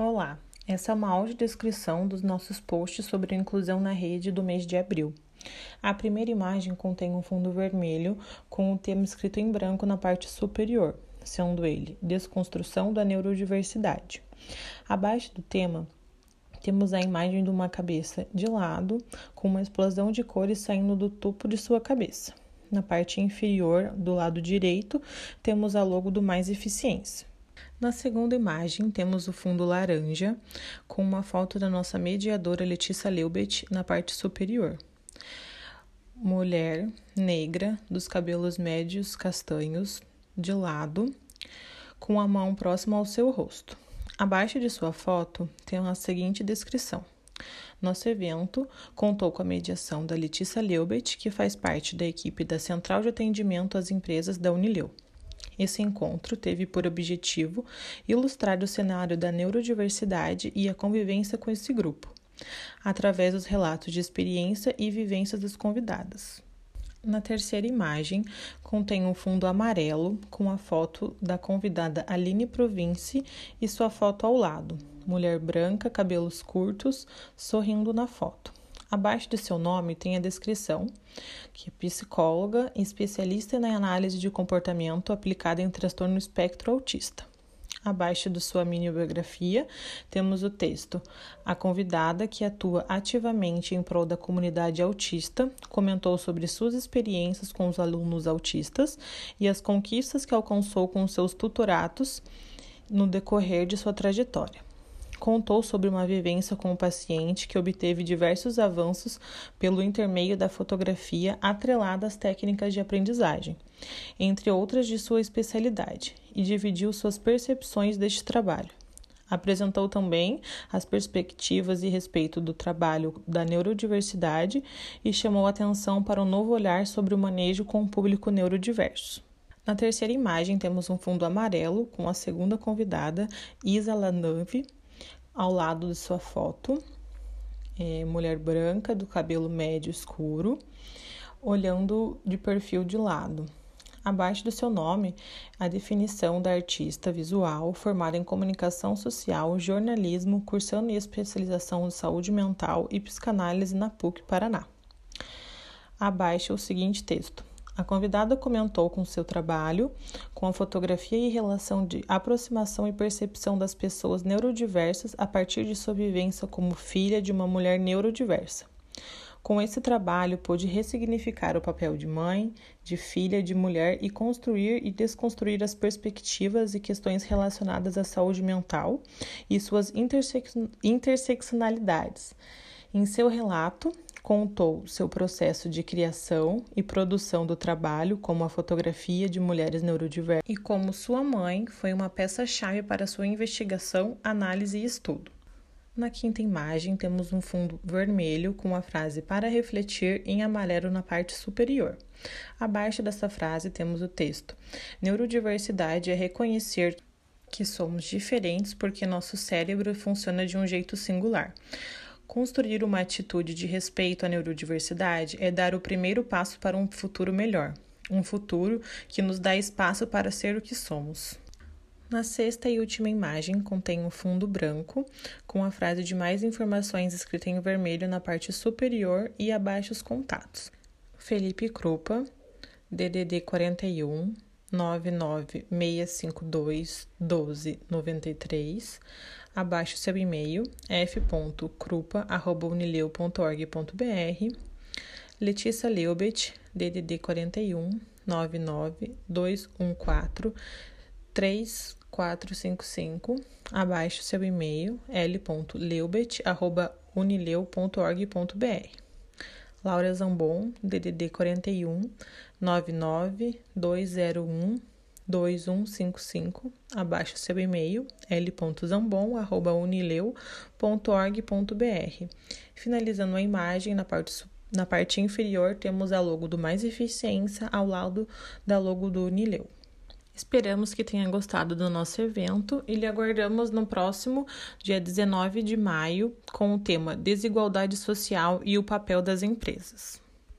Olá, essa é uma audiodescrição dos nossos posts sobre a inclusão na rede do mês de abril. A primeira imagem contém um fundo vermelho com o tema escrito em branco na parte superior, sendo ele Desconstrução da Neurodiversidade. Abaixo do tema, temos a imagem de uma cabeça de lado, com uma explosão de cores saindo do topo de sua cabeça. Na parte inferior, do lado direito, temos a logo do Mais Eficiência. Na segunda imagem, temos o fundo laranja, com uma foto da nossa mediadora Letícia Leubet na parte superior. Mulher negra, dos cabelos médios castanhos, de lado, com a mão próxima ao seu rosto. Abaixo de sua foto tem a seguinte descrição. Nosso evento contou com a mediação da Letícia Leubet, que faz parte da equipe da Central de Atendimento às Empresas da Unileu. Esse encontro teve por objetivo ilustrar o cenário da neurodiversidade e a convivência com esse grupo, através dos relatos de experiência e vivências das convidadas. Na terceira imagem, contém um fundo amarelo com a foto da convidada Aline Province e sua foto ao lado, mulher branca, cabelos curtos, sorrindo na foto. Abaixo de seu nome tem a descrição, que é psicóloga e especialista na análise de comportamento aplicada em transtorno espectro autista. Abaixo de sua mini biografia, temos o texto. A convidada, que atua ativamente em prol da comunidade autista, comentou sobre suas experiências com os alunos autistas e as conquistas que alcançou com seus tutoratos no decorrer de sua trajetória contou sobre uma vivência com o paciente que obteve diversos avanços pelo intermeio da fotografia atrelada às técnicas de aprendizagem, entre outras de sua especialidade, e dividiu suas percepções deste trabalho. Apresentou também as perspectivas e respeito do trabalho da neurodiversidade e chamou atenção para um novo olhar sobre o manejo com o público neurodiverso. Na terceira imagem, temos um fundo amarelo com a segunda convidada, Isa Lanave, ao lado de sua foto, é, mulher branca, do cabelo médio escuro, olhando de perfil de lado. Abaixo do seu nome, a definição da artista visual formada em comunicação social, jornalismo, cursando em especialização em saúde mental e psicanálise na PUC Paraná. Abaixo o seguinte texto: a convidada comentou com seu trabalho, com a fotografia e relação de aproximação e percepção das pessoas neurodiversas a partir de sua vivência como filha de uma mulher neurodiversa. Com esse trabalho, pôde ressignificar o papel de mãe, de filha, de mulher e construir e desconstruir as perspectivas e questões relacionadas à saúde mental e suas interseccionalidades. Em seu relato, contou seu processo de criação e produção do trabalho, como a fotografia de mulheres neurodiversas, e como sua mãe foi uma peça-chave para sua investigação, análise e estudo. Na quinta imagem, temos um fundo vermelho com a frase para refletir em amarelo na parte superior. Abaixo dessa frase temos o texto: Neurodiversidade é reconhecer que somos diferentes porque nosso cérebro funciona de um jeito singular. Construir uma atitude de respeito à neurodiversidade é dar o primeiro passo para um futuro melhor, um futuro que nos dá espaço para ser o que somos. Na sexta e última imagem contém um fundo branco com a frase de mais informações escrita em vermelho na parte superior e abaixo os contatos. Felipe Krupa, DDD 41 99652 1293 Abaixo seu e-mail f.crupa.unileu.org.br Letícia Leubet, DDD 41 99 214 3455. Abaixo seu e-mail l.leubet.unileu.org.br Laura Zambon, DDD 41 99 201 2155, abaixo seu e-mail l.zambon@unileu.org.br. Finalizando a imagem na parte na parte inferior temos a logo do Mais Eficiência ao lado da logo do Unileu. Esperamos que tenha gostado do nosso evento e lhe aguardamos no próximo dia 19 de maio com o tema Desigualdade Social e o papel das empresas.